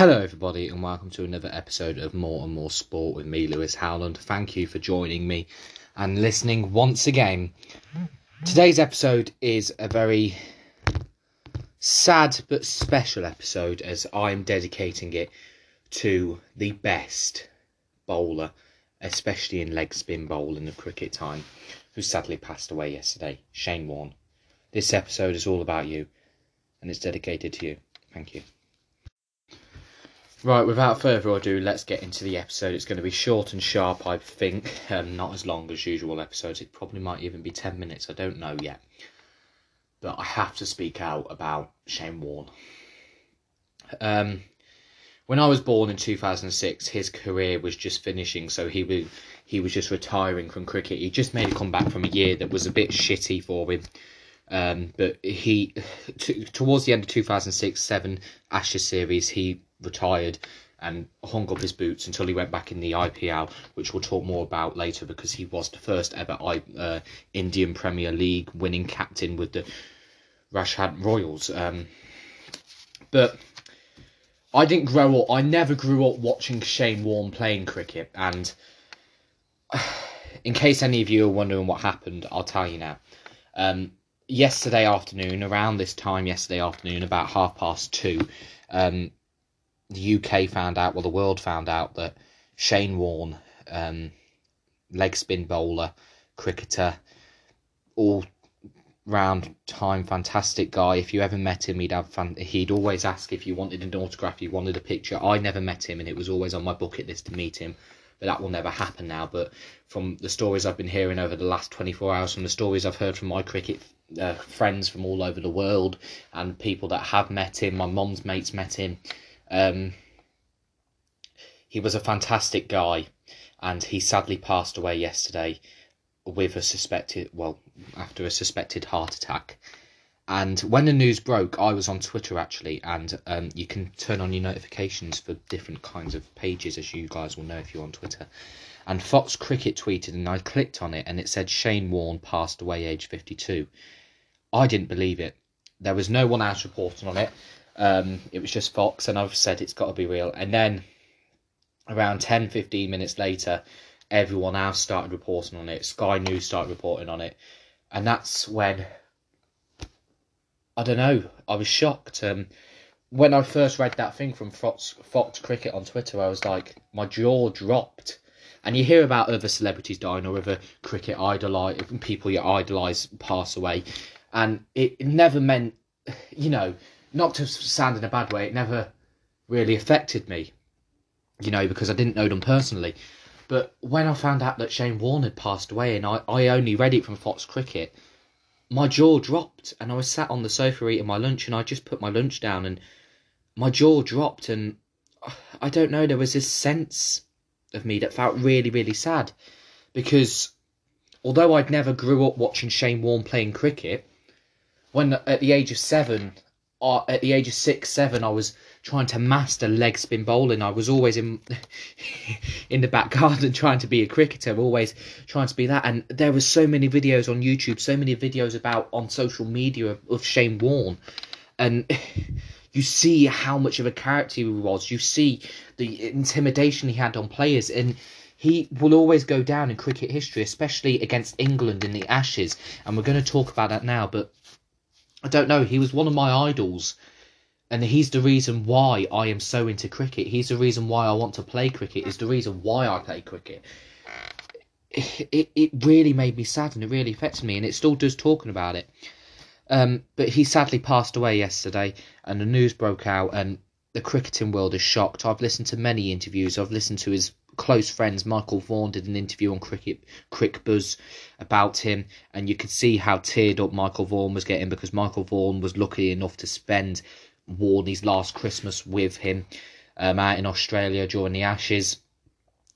Hello, everybody, and welcome to another episode of More and More Sport with me, Lewis Howland. Thank you for joining me and listening once again. Today's episode is a very sad but special episode as I'm dedicating it to the best bowler, especially in leg spin bowling of cricket time, who sadly passed away yesterday, Shane Warne. This episode is all about you and it's dedicated to you. Thank you. Right, without further ado, let's get into the episode. It's going to be short and sharp, I think. Um, not as long as usual episodes. It probably might even be 10 minutes. I don't know yet. But I have to speak out about Shane Warne. Um, when I was born in 2006, his career was just finishing, so he was he was just retiring from cricket. He just made a comeback from a year that was a bit shitty for him. Um, but he, t- towards the end of 2006 7 Ashes series, he retired and hung up his boots until he went back in the IPL, which we'll talk more about later because he was the first ever uh, Indian Premier League winning captain with the Rajasthan Royals. Um, but I didn't grow up, I never grew up watching Shane Warne playing cricket. And in case any of you are wondering what happened, I'll tell you now. Um, yesterday afternoon, around this time yesterday afternoon, about half past two, um, the UK found out, well, the world found out that Shane Warne, um, leg spin bowler, cricketer, all round time fantastic guy. If you ever met him, he'd have fun. He'd always ask if you wanted an autograph, you wanted a picture. I never met him, and it was always on my bucket list to meet him. But that will never happen now. But from the stories I've been hearing over the last 24 hours, from the stories I've heard from my cricket uh, friends from all over the world, and people that have met him, my mom's mates met him, um, he was a fantastic guy, and he sadly passed away yesterday with a suspected, well, after a suspected heart attack. And when the news broke, I was on Twitter actually, and um, you can turn on your notifications for different kinds of pages, as you guys will know if you're on Twitter. And Fox Cricket tweeted, and I clicked on it, and it said Shane Warne passed away, age 52. I didn't believe it. There was no one else reporting on it. Um, it was just Fox, and I've said it's got to be real. And then around 10 15 minutes later, everyone else started reporting on it. Sky News started reporting on it. And that's when, I don't know, I was shocked. Um, when I first read that thing from Fox, Fox Cricket on Twitter, I was like, my jaw dropped. And you hear about other celebrities dying or other cricket idolize people you idolize pass away, and it never meant, you know, not to sound in a bad way, it never really affected me, you know, because I didn't know them personally. But when I found out that Shane Warne had passed away and I, I only read it from Fox Cricket, my jaw dropped and I was sat on the sofa eating my lunch and I just put my lunch down and my jaw dropped and I don't know, there was this sense of me that felt really, really sad because although I'd never grew up watching Shane Warne playing cricket, when at the age of seven, uh, at the age of six, seven, I was trying to master leg spin bowling. I was always in in the back garden trying to be a cricketer, always trying to be that. And there were so many videos on YouTube, so many videos about on social media of, of Shane Warne, and you see how much of a character he was. You see the intimidation he had on players, and he will always go down in cricket history, especially against England in the Ashes. And we're going to talk about that now, but I don't know. He was one of my idols, and he's the reason why I am so into cricket. He's the reason why I want to play cricket. Is the reason why I play cricket. It, it, it really made me sad and it really affected me, and it still does talking about it. Um, but he sadly passed away yesterday, and the news broke out, and the cricketing world is shocked. I've listened to many interviews. I've listened to his close friends. Michael Vaughan did an interview on Cricket Cricbuzz about him, and you could see how teared up Michael Vaughan was getting because Michael Vaughan was lucky enough to spend Warney's last Christmas with him um, out in Australia during the Ashes.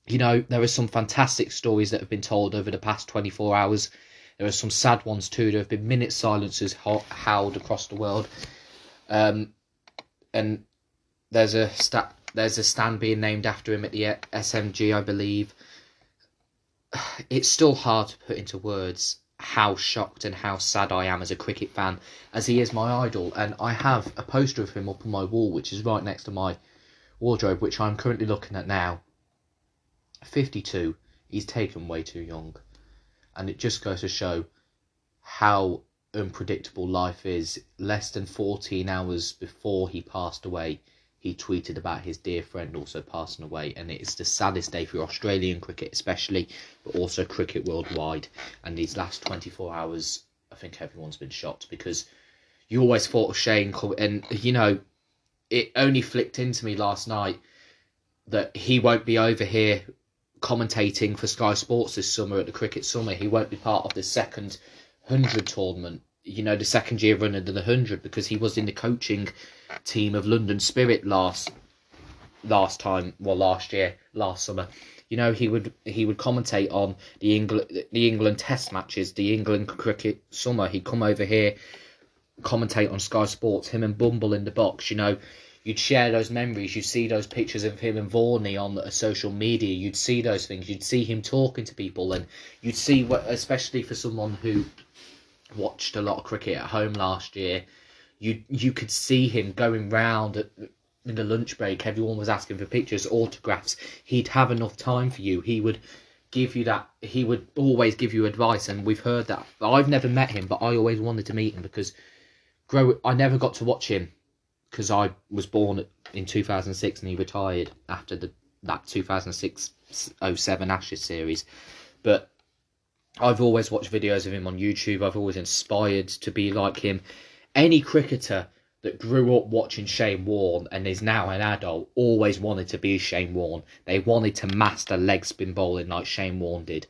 You know, there are some fantastic stories that have been told over the past 24 hours. There are some sad ones too. There have been minute silences howled across the world. Um, and there's a stat there's a stand being named after him at the SMG, I believe. It's still hard to put into words how shocked and how sad I am as a cricket fan, as he is my idol, and I have a poster of him up on my wall, which is right next to my wardrobe, which I'm currently looking at now, 52, he's taken way too young. And it just goes to show how unpredictable life is. Less than 14 hours before he passed away, he tweeted about his dear friend also passing away. And it's the saddest day for Australian cricket, especially, but also cricket worldwide. And these last 24 hours, I think everyone's been shocked because you always thought of Shane. And, you know, it only flicked into me last night that he won't be over here commentating for Sky Sports this summer at the Cricket Summer. He won't be part of the second 100 tournament, you know, the second year run under the 100 because he was in the coaching team of London Spirit last last time, well last year, last summer. You know, he would he would commentate on the England the England test matches, the England cricket summer. He'd come over here commentate on Sky Sports, him and Bumble in the box, you know, you'd share those memories. You'd see those pictures of him and Varney on uh, social media. You'd see those things. You'd see him talking to people, and you'd see what, especially for someone who watched a lot of cricket at home last year, you you could see him going round at, in the lunch break. Everyone was asking for pictures, autographs. He'd have enough time for you. He would give you that. He would always give you advice, and we've heard that. I've never met him, but I always wanted to meet him because grow. I never got to watch him because I was born in 2006 and he retired after the that 2006 07 Ashes series. But I've always watched videos of him on YouTube. I've always inspired to be like him. Any cricketer that grew up watching Shane Warne and is now an adult always wanted to be Shane Warne. They wanted to master leg spin bowling like Shane Warne did.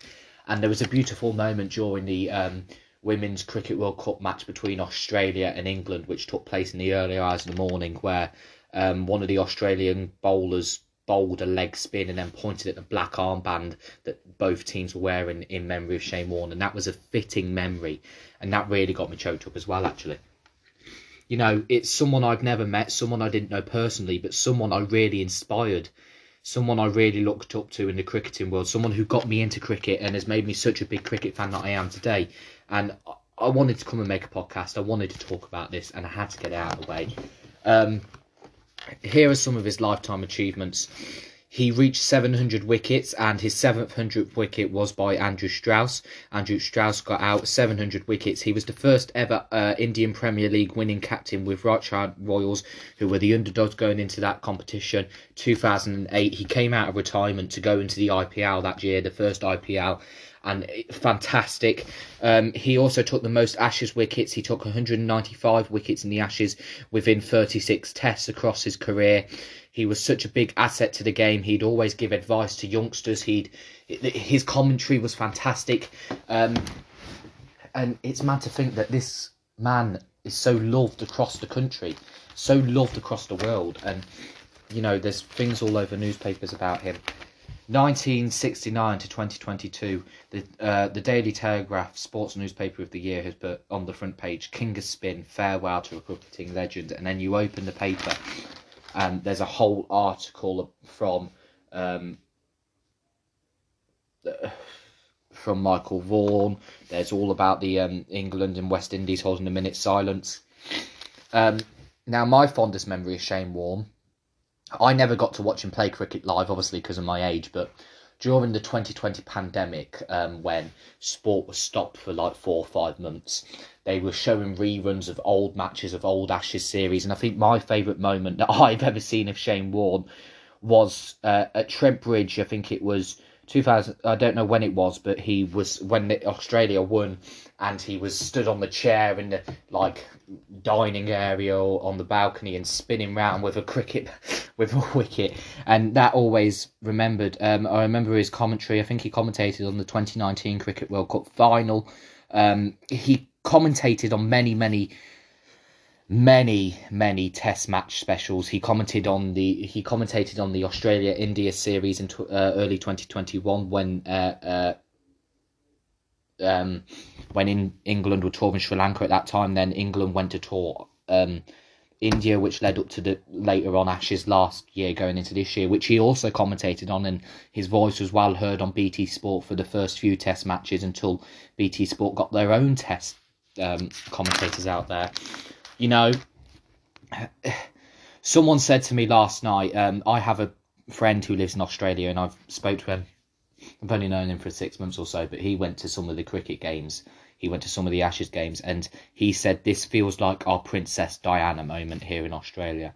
And there was a beautiful moment during the um, Women's Cricket World Cup match between Australia and England, which took place in the early hours of the morning, where um, one of the Australian bowlers a leg spin and then pointed at the black armband that both teams were wearing in memory of Shane Warne, and that was a fitting memory, and that really got me choked up as well, actually. You know, it's someone I've never met, someone I didn't know personally, but someone I really inspired, someone I really looked up to in the cricketing world, someone who got me into cricket and has made me such a big cricket fan that I am today and I wanted to come and make a podcast. I wanted to talk about this, and I had to get it out of the way. Um, here are some of his lifetime achievements. He reached 700 wickets, and his 700th wicket was by Andrew Strauss. Andrew Strauss got out 700 wickets. He was the first ever uh, Indian Premier League winning captain with Rajasthan Royals, who were the underdogs going into that competition. 2008, he came out of retirement to go into the IPL that year, the first IPL, and fantastic. Um, he also took the most Ashes wickets. He took 195 wickets in the Ashes within 36 tests across his career. He was such a big asset to the game. He'd always give advice to youngsters. He'd his commentary was fantastic, um, and it's mad to think that this man is so loved across the country, so loved across the world, and you know there's things all over newspapers about him. 1969 to 2022, the uh, the Daily Telegraph Sports Newspaper of the Year has put on the front page "King of Spin, farewell to a cricketing legend," and then you open the paper, and there's a whole article from um, from Michael Vaughan. There's all about the um, England and West Indies holding a minute silence. Um, now, my fondest memory is Shane Warne I never got to watch him play cricket live, obviously because of my age, but during the 2020 pandemic, um, when sport was stopped for like four or five months, they were showing reruns of old matches of old Ashes series, and I think my favourite moment that I've ever seen of Shane Warne was uh, at Trent Bridge. I think it was 2000 I don't know when it was but he was when Australia won and he was stood on the chair in the like dining area or on the balcony and spinning round with a cricket with a wicket. And that always remembered um, I remember his commentary I think he commentated on the 2019 Cricket World Cup final. Um, he commentated on many many many many test match specials. He commented on the he commentated on the australia india series in uh, early 2021 when uh, uh, um, when in england were touring sri lanka at that time. Then england went to tour um, india which led up to the later on ashes last year going into this year which he also commentated on. And his voice was well heard on bt sport for the first few test matches until bt sport got their own test um, commentators out there you know, someone said to me last night, um, I have a friend who lives in Australia, and I've spoke to him. I've only known him for six months or so, but he went to some of the cricket games. He went to some of the Ashes games, and he said this feels like our Princess Diana moment here in Australia.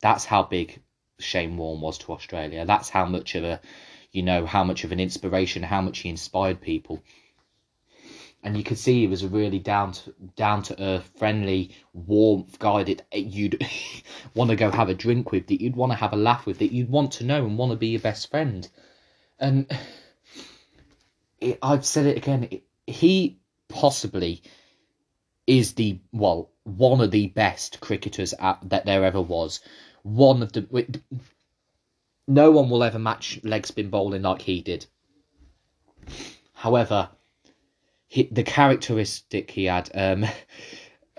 That's how big Shane Warne was to Australia. That's how much of a, you know, how much of an inspiration, how much he inspired people. And you could see he was a really down to down to earth, friendly, warmth guy that eh, you'd want to go have a drink with, that you'd want to have a laugh with, that you'd want to know and want to be your best friend. And it, I've said it again. It, he possibly is the well one of the best cricketers at, that there ever was. One of the no one will ever match leg spin bowling like he did. However, he, the characteristic he had, um,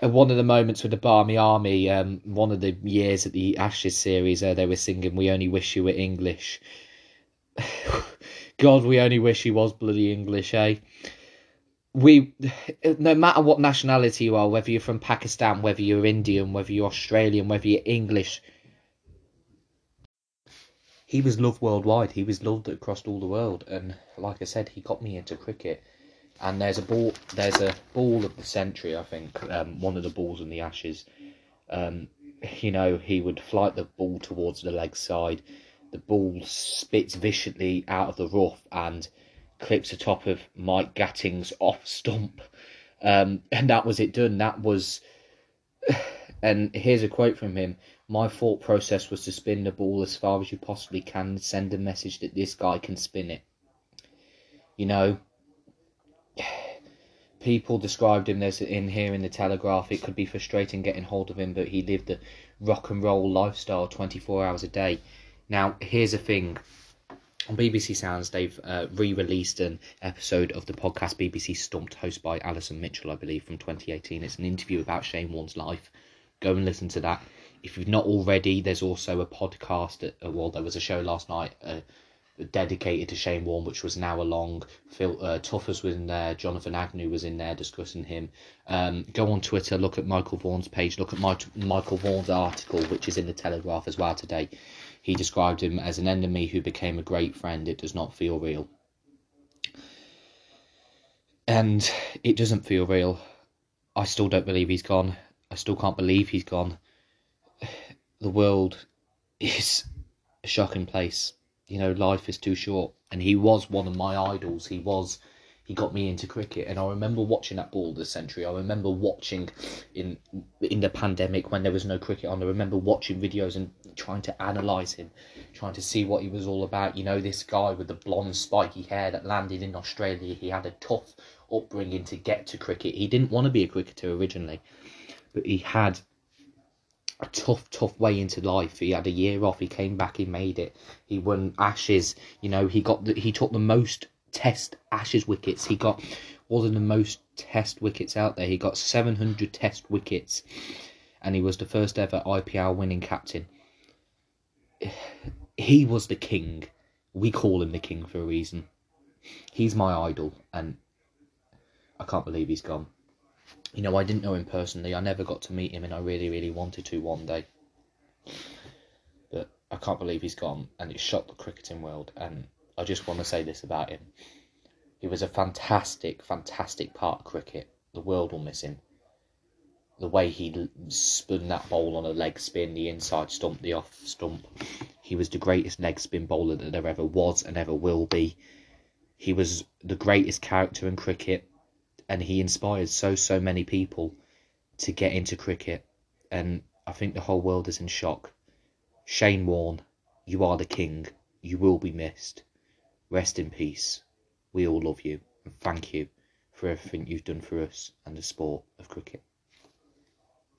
one of the moments with the Barmy Army, um, one of the years at the Ashes series, uh, they were singing "We Only Wish You Were English." God, we only wish he was bloody English, eh? We, no matter what nationality you are, whether you're from Pakistan, whether you're Indian, whether you're Australian, whether you're English, he was loved worldwide. He was loved across all the world, and like I said, he got me into cricket. And there's a ball, there's a ball of the century, I think, um, one of the balls in the Ashes. Um, you know, he would flight the ball towards the leg side the ball spits viciously out of the rough and clips the top of Mike Gatting's off stump. Um, and that was it done. That was. And here's a quote from him My thought process was to spin the ball as far as you possibly can send a message that this guy can spin it. You know, people described him as in here in the Telegraph. It could be frustrating getting hold of him, but he lived a rock and roll lifestyle 24 hours a day. Now, here's a thing. On BBC Sounds, they've uh, re-released an episode of the podcast BBC Stumped, hosted by Alison Mitchell, I believe, from 2018. It's an interview about Shane Warne's life. Go and listen to that. If you've not already, there's also a podcast. Uh, well, there was a show last night uh, dedicated to Shane Warne, which was an hour long. Phil uh, Tuffers was in there. Jonathan Agnew was in there discussing him. Um, go on Twitter, look at Michael Vaughan's page, look at My- Michael Vaughan's article, which is in the Telegraph as well today. He described him as an enemy who became a great friend. It does not feel real. And it doesn't feel real. I still don't believe he's gone. I still can't believe he's gone. The world is a shocking place. You know, life is too short. And he was one of my idols. He was he got me into cricket and I remember watching that ball this century. I remember watching in in the pandemic when there was no cricket on. I remember watching videos and trying to analyse him, trying to see what he was all about. You know, this guy with the blonde spiky hair that landed in Australia, he had a tough upbringing to get to cricket. He didn't want to be a cricketer originally, but he had tough, tough way into life. He had a year off. He came back. He made it. He won Ashes. You know, he got the, he took the most Test Ashes wickets. He got one of the most Test wickets out there. He got 700 Test wickets, and he was the first ever IPL winning captain. He was the king. We call him the king for a reason. He's my idol, and I can't believe he's gone. You know, I didn't know him personally. I never got to meet him, and I really, really wanted to one day. But I can't believe he's gone, and it shocked the cricketing world. And I just want to say this about him. He was a fantastic, fantastic part of cricket. The world will miss him. The way he spun that ball on a leg spin, the inside stump, the off stump. He was the greatest leg spin bowler that there ever was and ever will be. He was the greatest character in cricket, and he inspired so, so many people to get into cricket. And I think the whole world is in shock. Shane Warne, you are the king. You will be missed. Rest in peace. We all love you and thank you for everything you've done for us and the sport of cricket.